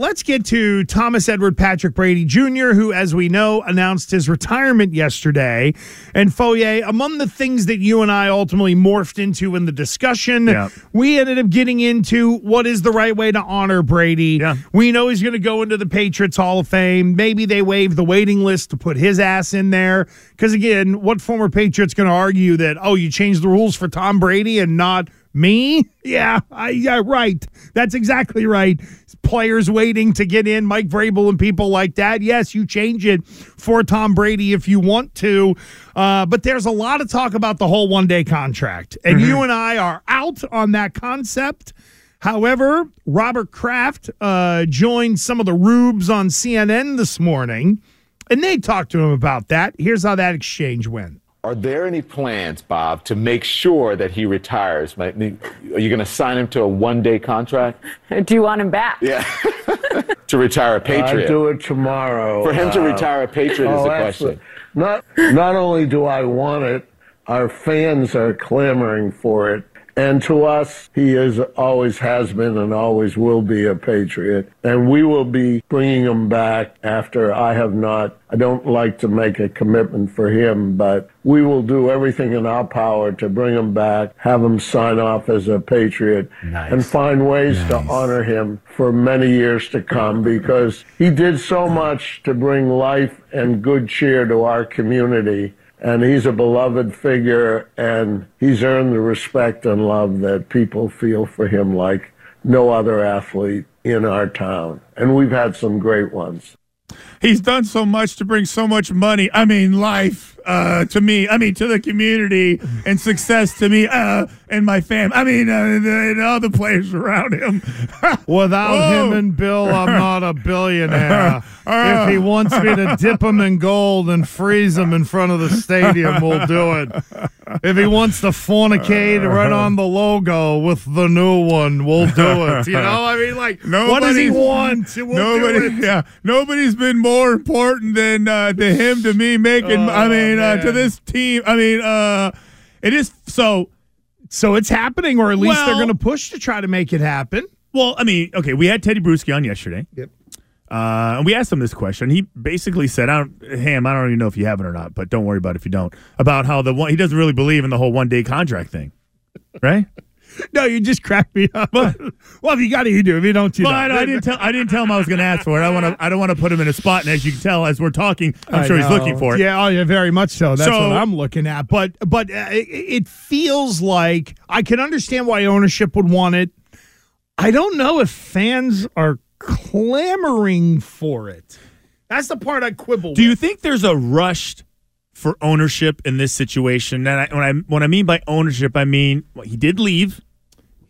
Let's get to Thomas Edward Patrick Brady Jr., who, as we know, announced his retirement yesterday. And Fauria, among the things that you and I ultimately morphed into in the discussion, Yeah. we ended up getting into what is the right way to honor Brady. Yeah. We know he's going to go into the Patriots Hall of Fame. Maybe they waive the waiting list to put his ass in there. Because again, what former Patriot's going to argue that, oh, you changed the rules for Tom Brady and not me? Yeah, I, yeah, right. That's exactly right. Players waiting to get in, Mike Vrabel and people like that. Yes, you change it for Tom Brady if you want to. Uh, but there's a lot of talk about the whole one day contract. And you and I are out on that concept. However, Robert Kraft uh, joined some of the rubes on CNN this morning, and they talked to him about that. Here's how that exchange went. Are there any plans, Bob, to make sure that he retires? Are you going to sign him to a one-day contract? Do you want him back? Yeah. to retire a I Patriot. I do it tomorrow. For him to Uh, retire a Patriot is oh, the question. Not not only do I want it, our fans are clamoring for it. And to us, he is always has been and always will be a patriot. And we will be bringing him back after I have not. I don't like to make a commitment for him, but we will do everything in our power to bring him back, have him sign off as a patriot, and find ways to honor him for many years to come because he did so much to bring life and good cheer to our community and he's a beloved figure and he's earned the respect and love that people feel for him like no other athlete in our town. And we've had some great ones. He's done so much to bring so much money. I mean, life uh, to me. I mean, to the community and success to me uh, and my fam. I mean, uh, the, and all the players around him. Without Whoa. him and Bill, I'm not a billionaire. if he wants me to dip him in gold and freeze him in front of the stadium, we'll do it. If he wants to fornicate right on the logo with the new one, we'll do it. You know, I mean, like, nobody, what does he want? We'll Nobody, yeah, nobody's been more important than uh, to him to me making. I Oh, mean, uh, to this team. I mean, uh, it is so. So it's happening, or at least they're going to push to try to make it happen. Well, I mean, okay, we had Tedy Bruschi on yesterday. Yep. Uh, and we asked him this question. He basically said, "I don't, Ham, I don't even know if you have it or not, but don't worry about it if you don't." About how the one he doesn't really believe in the whole one day contract thing, right? No, you just cracked me up. well, if you got it, you do. If you don't, you well, I, don't. I didn't tell. I didn't tell him I was going to ask for it. I want to. I don't want to put him in a spot. And as you can tell, as we're talking, I'm I sure he's looking for it. Yeah, oh yeah, very much so. That's So- what I'm looking at. But but uh, it, it feels like I can understand why ownership would want it. I don't know if fans are clamoring for it. That's the part I quibble. Do you think there's a rush for ownership in this situation? And I, when I when I mean by ownership, I mean well, he did leave.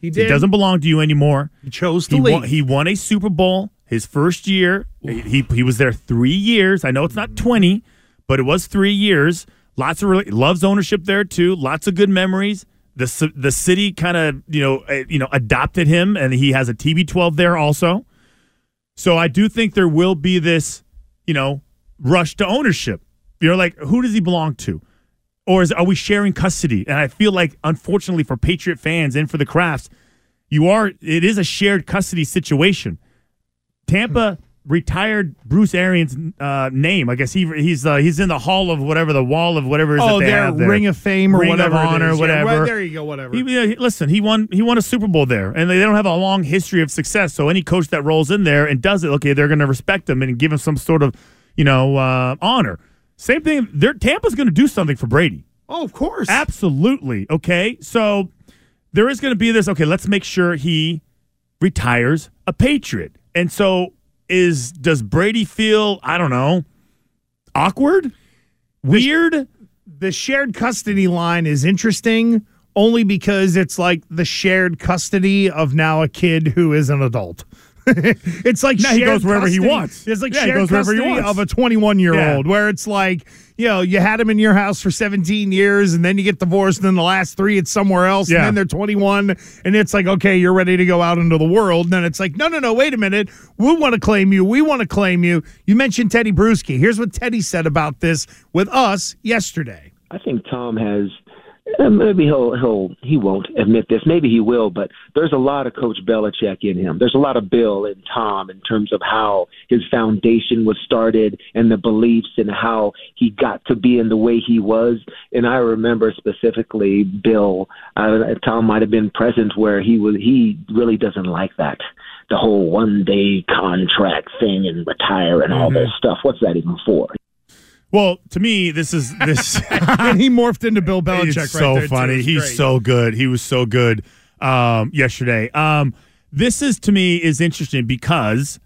he He doesn't belong to you anymore. He chose to He leave. won, he won a Super Bowl his first year. He, he he was there three years. I know it's not twenty, but it was three years. Lots of really loves ownership there too. Lots of good memories. The the city kind of you know uh, you know adopted him, and he has a TB12 there also. So I do think there will be this you know rush to ownership. You're like, who does he belong to? Or is are we sharing custody? And I feel like, unfortunately, for Patriot fans and for the Krafts, you are. It is a shared custody situation. Tampa retired Bruce Arians' uh, name. I guess he he's uh, he's in the hall of whatever the wall of whatever is oh, they their. Ring of Fame or Ring whatever, of Honor. Yeah, whatever. right, there you go, whatever. He, yeah, listen, he won. He won a Super Bowl there, and they don't have a long history of success. So any coach that rolls in there and does it, okay, they're going to respect him and give him some sort of, you know, uh, honor. Same thing. They're, Tampa's going to do something for Brady. oh, of course. Absolutely. Okay. So there is going to be this. Okay, let's make sure he retires a Patriot. And so is does Brady feel? I don't know. Awkward. Weird. the shared custody line is interesting only because it's like the shared custody of now a kid who is an adult. it's like Now he goes wherever he wants. It's like Yeah, he goes wherever he wants. of a 21 year Yeah. old, where it's like you know you had him in your house for 17 years, and then you get divorced, and then the last three it's somewhere else, Yeah. and then they're 21, and it's like okay, you're ready to go out into the world. And then it's like no, no, no, wait a minute, we want to claim you, we want to claim you. You mentioned Tedy Bruschi. Here's what Tedy said about this with us yesterday. I think Tom has. Uh, Maybe he'll he'll he won't admit this. Maybe he will, but there's a lot of Coach Belichick in him. There's a lot of Bill and Tom in terms of how his foundation was started and the beliefs and how he got to be in the way he was. And I remember specifically Bill. Uh, Tom might have been present where he was. He really doesn't like that. The whole one day contract thing and retire and all this stuff. What's that even for? Well, to me, this is this. and he morphed into Bill Belichick. Right so funny. He's great. so good. He was so good um, yesterday. Um, this is to me is interesting because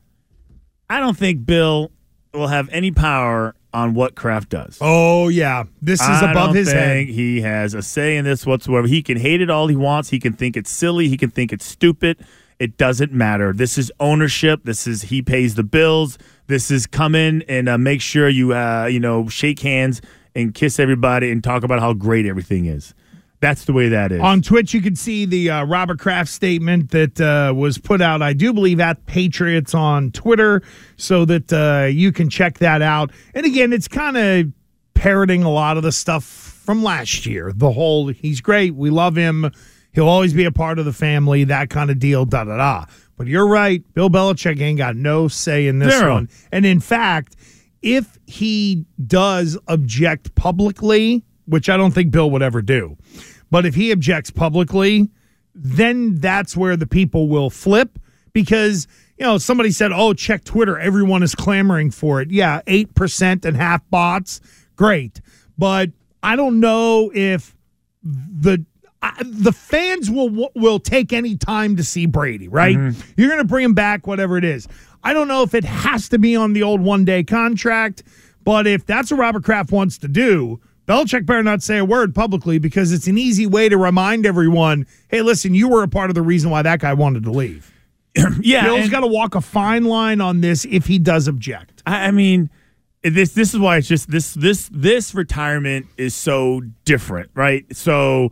I don't think Bill will have any power on what Kraft does. Oh yeah, this is I above his head. He has a say in this whatsoever. He can hate it all he wants. He can think it's silly. He can think it's stupid. It doesn't matter. This is ownership. This is he pays the bills. This is come in and uh, make sure you uh, you know shake hands and kiss everybody and talk about how great everything is. That's the way that is. On Twitch, you can see the uh, Robert Kraft statement that uh, was put out, I do believe, at Patriots on Twitter, so that uh, you can check that out. And again, it's kind of parroting a lot of the stuff from last year. The whole, he's great, we love him, he'll always be a part of the family, that kind of deal, da da da. But you're right, Bill Belichick ain't got no say in this Zero. one. And in fact, if he does object publicly, which I don't think Bill would ever do, but if he objects publicly, then that's where the people will flip because you know somebody said, "Oh, check Twitter, everyone is clamoring for it." Yeah, 8% and half bots. Great. But I don't know if the I, the fans will will take any time to see Brady, right? Mm-hmm. You're going to bring him back whatever it is. I don't know if it has to be on the old one-day contract, but if that's what Robert Kraft wants to do, Belichick better not say a word publicly because it's an easy way to remind everyone, hey, listen, you were a part of the reason why that guy wanted to leave. yeah, Bill's got to walk a fine line on this if he does object. I, I mean, this this is why it's just this this this retirement is so different, right? So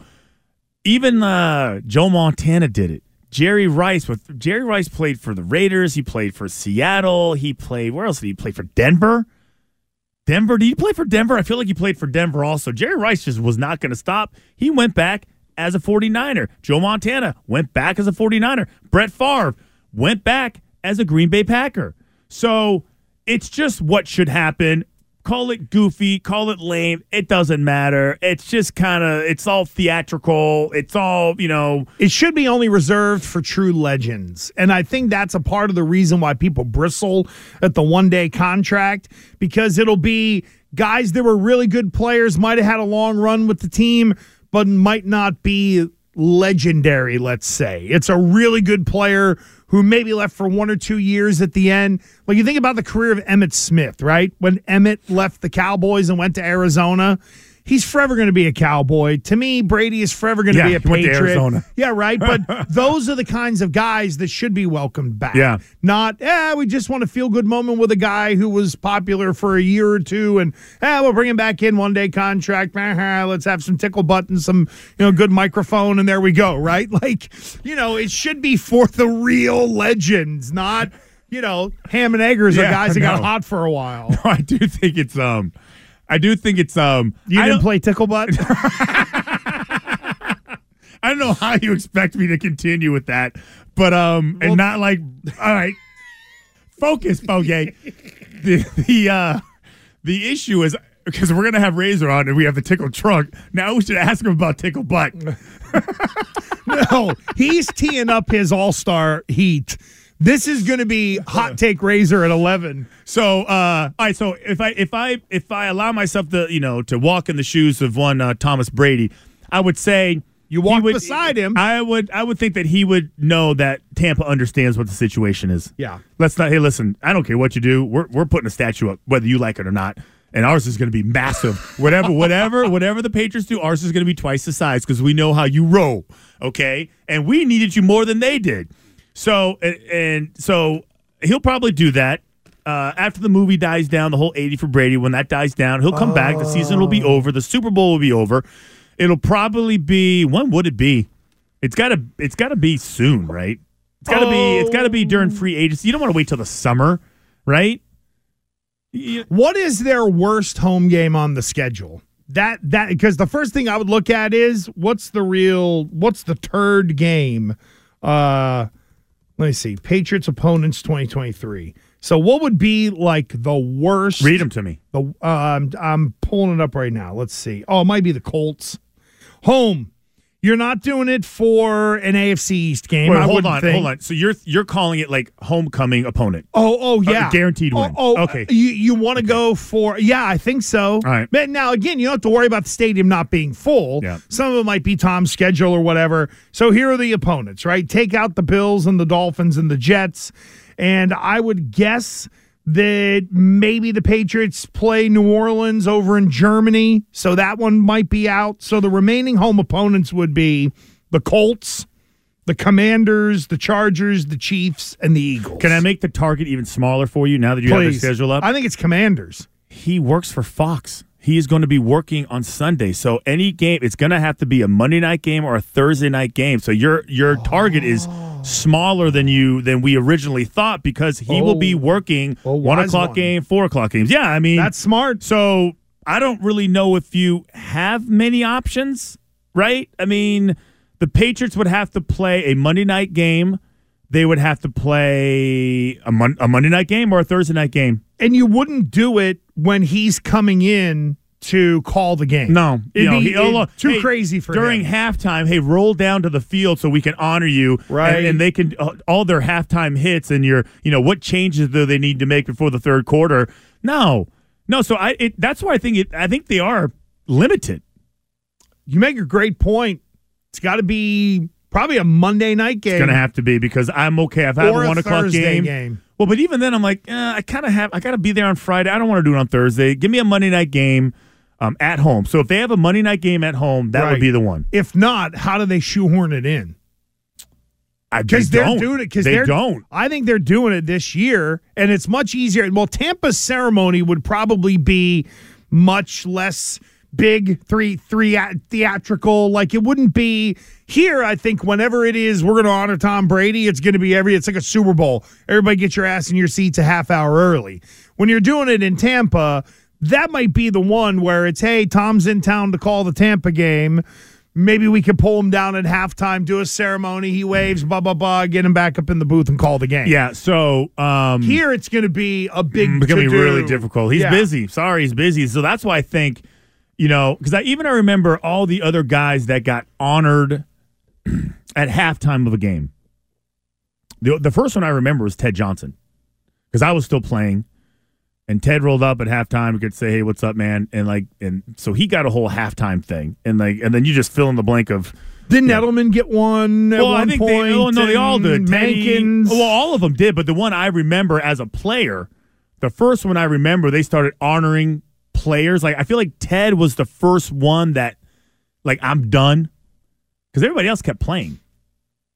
even uh, Joe Montana did it. Jerry Rice with Jerry Rice played for the Raiders. He played for Seattle. He played where else did he play for Denver? Denver. Did he play for Denver? I feel like he played for Denver also. Jerry Rice just was not going to stop. He went back as a 49er. Joe Montana went back as a 49er. Brett Favre went back as a Green Bay Packer. So it's just what should happen. Call it goofy, call it lame. It doesn't matter. It's just kind of, it's all theatrical. It's all, you know, It should be only reserved for true legends. And I think that's a part of the reason why people bristle at the one day contract because it'll be guys that were really good players, might have had a long run with the team, but might not be legendary, let's say. It's a really good player who maybe left for one or two years at the end. Like you think about the career of Emmitt Smith, right? When Emmitt left the Cowboys and went to Arizona. He's forever going to be a cowboy. To me, Brady is forever going to Yeah, be a he went to patriot. Yeah, right. But those are the kinds of guys that should be welcomed back. Yeah. Not, yeah, we just want a feel good moment with a guy who was popular for a year or two and, yeah, we'll bring him back in one day contract. Ah, Let's have some tickle buttons, some, you know, good microphone, and there we go, right? Like, you know, it should be for the real legends, not, you know, ham and eggers or Yeah, guys that got hot for a while. I do think it's, um, I do think it's, um, You I didn't play tickle butt? I don't know how you expect me to continue with that, but um, and not like, all right, focus, Foge. the the uh, the issue is because we're gonna have Razor on and we have the tickle trunk. Now we should ask him about tickle butt. No, he's teeing up his all star heat. This is going to be hot take razor at 11. So, uh, all right. So if I if I if I allow myself to you know to walk in the shoes of one uh, Thomas Brady, I would say You walk would- beside him. I would I would think that he would know that Tampa understands what the situation is. Yeah. Let's not. Hey, listen. I don't care what you do. We're we're putting a statue up, whether you like it or not. And ours is going to be massive. whatever, whatever, whatever the Patriots do, ours is going to be twice the size because we know how you roll. Okay, and we needed you more than they did. So and, and so he'll probably do that. Uh, after the movie dies down, the whole 80 for Brady, when that dies down, he'll come back. The season will be over. The Super Bowl will be over. It'll probably be when would it be? It's gotta it's gotta be soon, right? It's gotta be it's gotta be during free agency. You don't want to wait till the summer, right? What is their worst home game on the schedule? That that because the first thing I would look at is what's the real what's the turd game? Uh let me see. Patriots opponents 2023. So what would be like the worst Read them to me. The uh, I'm I'm pulling it up right now. Let's see. Oh, it might be the Colts. Home. You're not doing it for an AFC East game. Wait, hold on, think. hold on. So you're you're calling it like homecoming opponent. Oh, oh uh, yeah, guaranteed win. Oh, oh, Okay. You you want to go for? Yeah, I think so. All right. But now again, you don't have to worry about the stadium not being full. Yeah. Some of it might be Tom's schedule or whatever. So here are the opponents, right? Take out the Bills and the Dolphins and the Jets, and I would guess that maybe the Patriots play New Orleans over in Germany, so that one might be out. So the remaining home opponents would be the Colts. The Commanders, the Chargers, the Chiefs, and the Eagles. Can I make the target even smaller for you now that you have the schedule up? I think it's Commanders. he works for Fox. He is going to be working on Sunday. So any game, it's going to have to be a Monday night game or a Thursday night game. So your your target is smaller than you than we originally thought because he will be Oh. working Oh, one o'clock one. game, four o'clock games. Yeah, I mean That's smart. so I don't really know if you have many options, right? I mean, the Patriots would have to play a Monday night game. They would have to play a, mon- a Monday night game or a Thursday night game. And you wouldn't do it when he's coming in to call the game. No, It'd you know, be he- oh, too hey, crazy for during him. halftime. Hey, roll down to the field so we can honor you, Right. And, and they can uh, all their halftime hits and your, you know, what changes do they need to make before the third quarter? No, no. So I, it, that's why I think it. I think they are limited. You make a great point. It's got to be probably a Monday night game. It's going to have to be because I'm okay. If I have Or a one o'clock game, game. Well, but even then, I'm like, eh, I kind of have. I got to be there on Friday. I don't want to do it on Thursday. Give me a Monday night game um, at home. So if they have a Monday night game at home, that Right. would be the one. If not, how do they shoehorn it in? I Because they they're doing it. Because they don't. I think they're doing it this year, and it's much easier. Well, Tampa's ceremony would probably be much less big, three, three theatrical. Like it wouldn't be here. I think whenever it is, we're going to honor Tom Brady. It's going to be every. It's like a Super Bowl. Everybody get your ass in your seats a half hour early. When you're doing it in Tampa, that might be the one where it's hey, Tom's in town to call the Tampa game. Maybe we could pull him down at halftime, do a ceremony. He waves, blah blah blah, get him back up in the booth and call the game. Yeah. So um, Here it's going to be a big. it's gonna be really difficult. He's Yeah. busy. Sorry, he's busy. So that's why I think, you know, because I even I remember all the other guys that got honored at halftime of a game. The the first one I remember was Ted Johnson, because I was still playing, and Ted rolled up at halftime and could say, "Hey, what's up, man?" And like, and so he got a whole halftime thing, and like, and then you just fill in the blank of. Didn't Edelman get one at Well, one I think point? they. Oh no, they all did. Mankins. Well, all of them did, but the one I remember as a player, the first one I remember, they started honoring players. Like I feel like Ted was the first one that, like, I'm done, because everybody else kept playing.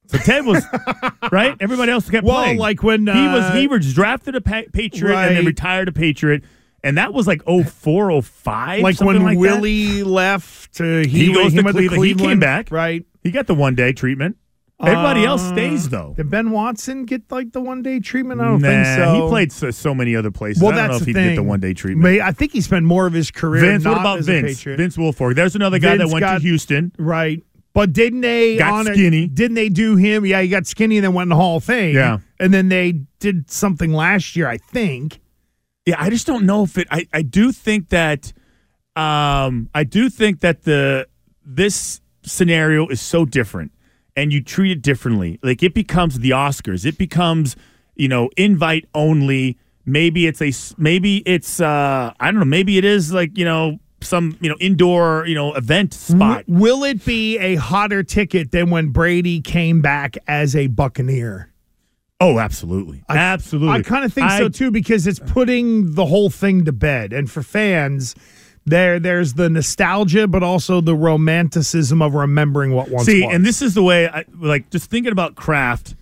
So Ted was right. Everybody else kept Well, playing. like when, he was uh, he was drafted a pa- Patriot and then retired a Patriot, and that was like 04, 05, like when like that. Willie left, uh, he, He goes to went Cleveland. He came back. right? He got the one day treatment. Everybody else Uh, stays though. Did Ben Watson get like the one day treatment? I don't nah, think so. He played so, so many other places. Well, I don't that's know if he'd thing. get the one day treatment. I think he spent more of his career. Vince, what about Vince? Vince Wilfork. There's another guy Vince that went got- to Houston. Right. But didn't they Got on skinny. didn't they do him? Yeah, he got skinny and then went in the Hall of Fame. Yeah. And then they did something last year, I think. Yeah, I just don't know if it. I, I do think that. Um, I do think that the this scenario is so different, and you treat it differently. Like it becomes the Oscars. It becomes you know invite only. Maybe it's a, maybe it's uh I don't know. Maybe it is like you know some you know indoor you know event spot. W- will it be a hotter ticket than when Brady came back as a Buccaneer? Oh, absolutely, absolutely. I kind of think I- so too because it's putting the whole thing to bed. And for fans, there there's the nostalgia, but also the romanticism of remembering what once See, was. and this is the way I like just thinking about Kraft,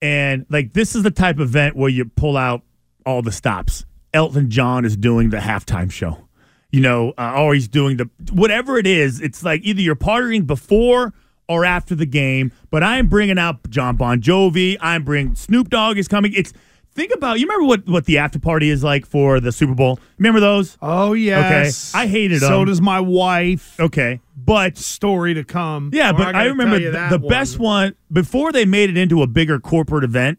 And like this is the type of event where you pull out all the stops. Elton John is doing the halftime show. You know, uh, or he's doing the whatever it is. It's like either you're partying before or after the game. But I'm bringing out John Bon Jovi. I'm bringing Snoop Dogg is coming. It's think about you remember what what the after party is like for the Super Bowl. Remember those? Oh yes. Okay. I hated So does my wife. Okay, but Story to come. yeah, but I remember you the, one. best one before they made it into a bigger corporate event.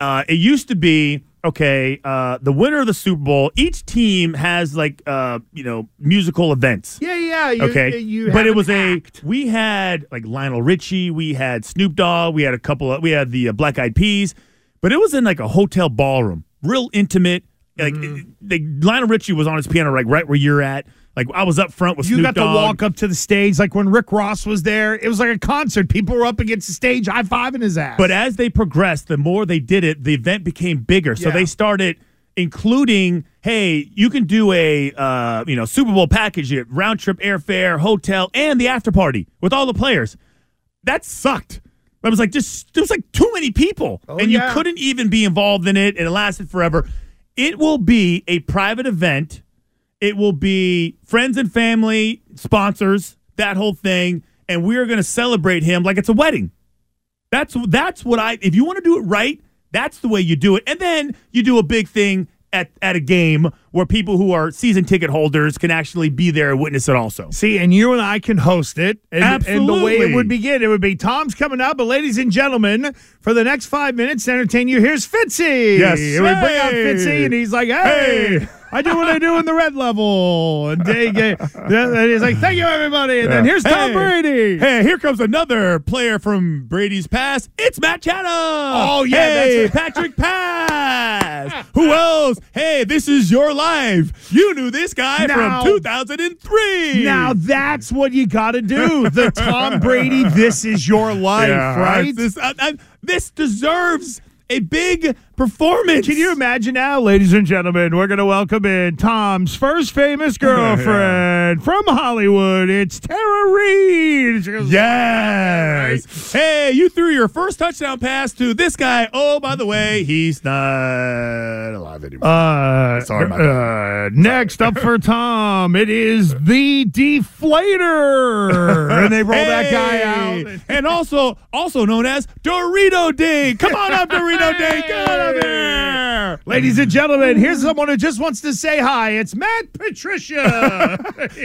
Uh, it used to be okay. Uh, the winner of the Super Bowl, each team has like uh, you know musical events. Yeah, yeah. You, Okay, you but it was an a we had like Lionel Richie, we had Snoop Dogg, we had a couple of we had the uh, Black Eyed Peas, but it was in like a hotel ballroom, real intimate. Like it- Lionel Richie was on his piano, like right where you're at. Like I was up front with You Snoop got to walk up to the stage like when Rick Ross was there. It was like a concert. People were up against the stage, high fiving his ass. But as they progressed, the more they did it, the event became bigger. So Yeah. they started including, hey, you can do a uh, you know Super Bowl package, round trip airfare, hotel, and the after party with all the players. That sucked. I was like, just there was like too many people, oh, and yeah. you couldn't even be involved in it, and it lasted forever. It will be a private event. It will be friends and family, sponsors, that whole thing, and we are going to celebrate him like it's a wedding. That's that's what I. If you want to do it right, that's the way you do it, and then you do a big thing at at a game where people who are season ticket holders can actually be there and witness it. Also, See, and you and I can host it. And, and the way it would begin, it would be Tom's coming up. But ladies and gentlemen, for the next five minutes to entertain you, here's Fitzy. Yes. And we bring out Fitzy, and he's like, hey. Hey. I do what I do in the red level. And, they get, and he's like, thank you, everybody. And then here's Tom Hey. Brady. Hey, here comes another player from Brady's past. It's Matt Chatham. Oh, yeah, hey, that's- Patrick Pass. Who else? Hey, this is your life. You knew this guy Now- from 2003. Now that's what you got to do. The Tom Brady, this is your life, Yeah, right? This, I- I- this deserves a big performance. Can you imagine now, ladies and gentlemen? We're going to welcome in Tom's first famous girlfriend from Hollywood. It's Tara Reid. Yes. Hey, you threw your first touchdown pass to this guy. Oh, by the way, he's not alive anymore. Uh, Sorry, my uh, next up for Tom, it is the deflator, and they roll that guy out. and also also known as Dorito Day. Come on up, Dorito Day. Out of there. Ladies and gentlemen, here's someone who just wants to say hi. It's Matt Patricia.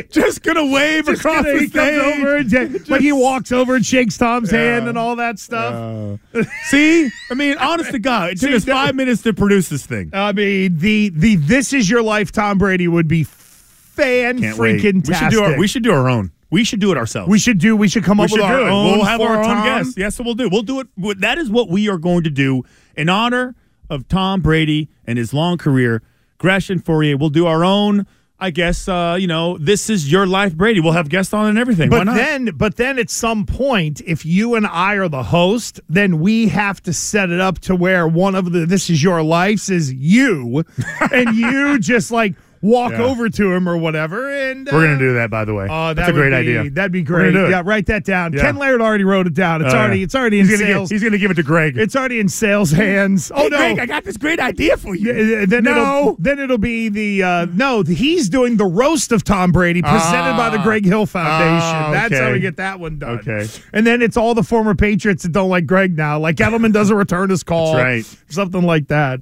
Just gonna wave Just across gonna- the he comes stage. over and like he walks over and shakes Tom's hand and all that stuff. See, I mean, honest to God, it took See, us five minutes to produce this thing. I mean, the the this is your life, Tom Brady would be fan freaking We should do our. We should do our own. We should do it ourselves. we should do we should come We up should with our own We'll have our own guests. Yes, so we'll do. We'll do it. That is what we are going to do in honor of Tom Brady and his long career. Gresham Fourier. We'll do our own. I guess uh, you know this is your life, Brady. We'll have guests on and everything. Why But not? then, but then at some point, if you and I are the host, then we have to set it up to where one of the "This Is Your Life" is you, and you just like walk Yeah. over to him or whatever, and We're uh, gonna do that, by the way. Oh, That's that a great be- idea. That'd be great. Yeah, write that down. Yeah. Ken Laird already wrote it down. It's Oh, already it's already He's in gonna, sales. give, he's gonna give it to Greg. it's already in sales hands. Oh Hey, no. Greg, I got this great idea for you. Then no. it'll, then it'll be the uh, no. He's doing the roast of Tom Brady, presented by the Ah. Greg Hill Foundation. Ah, That's how we get that one done. Okay. and then it's all the former Patriots that don't like Greg now. Like Edelman doesn't return his call. That's right. something like that.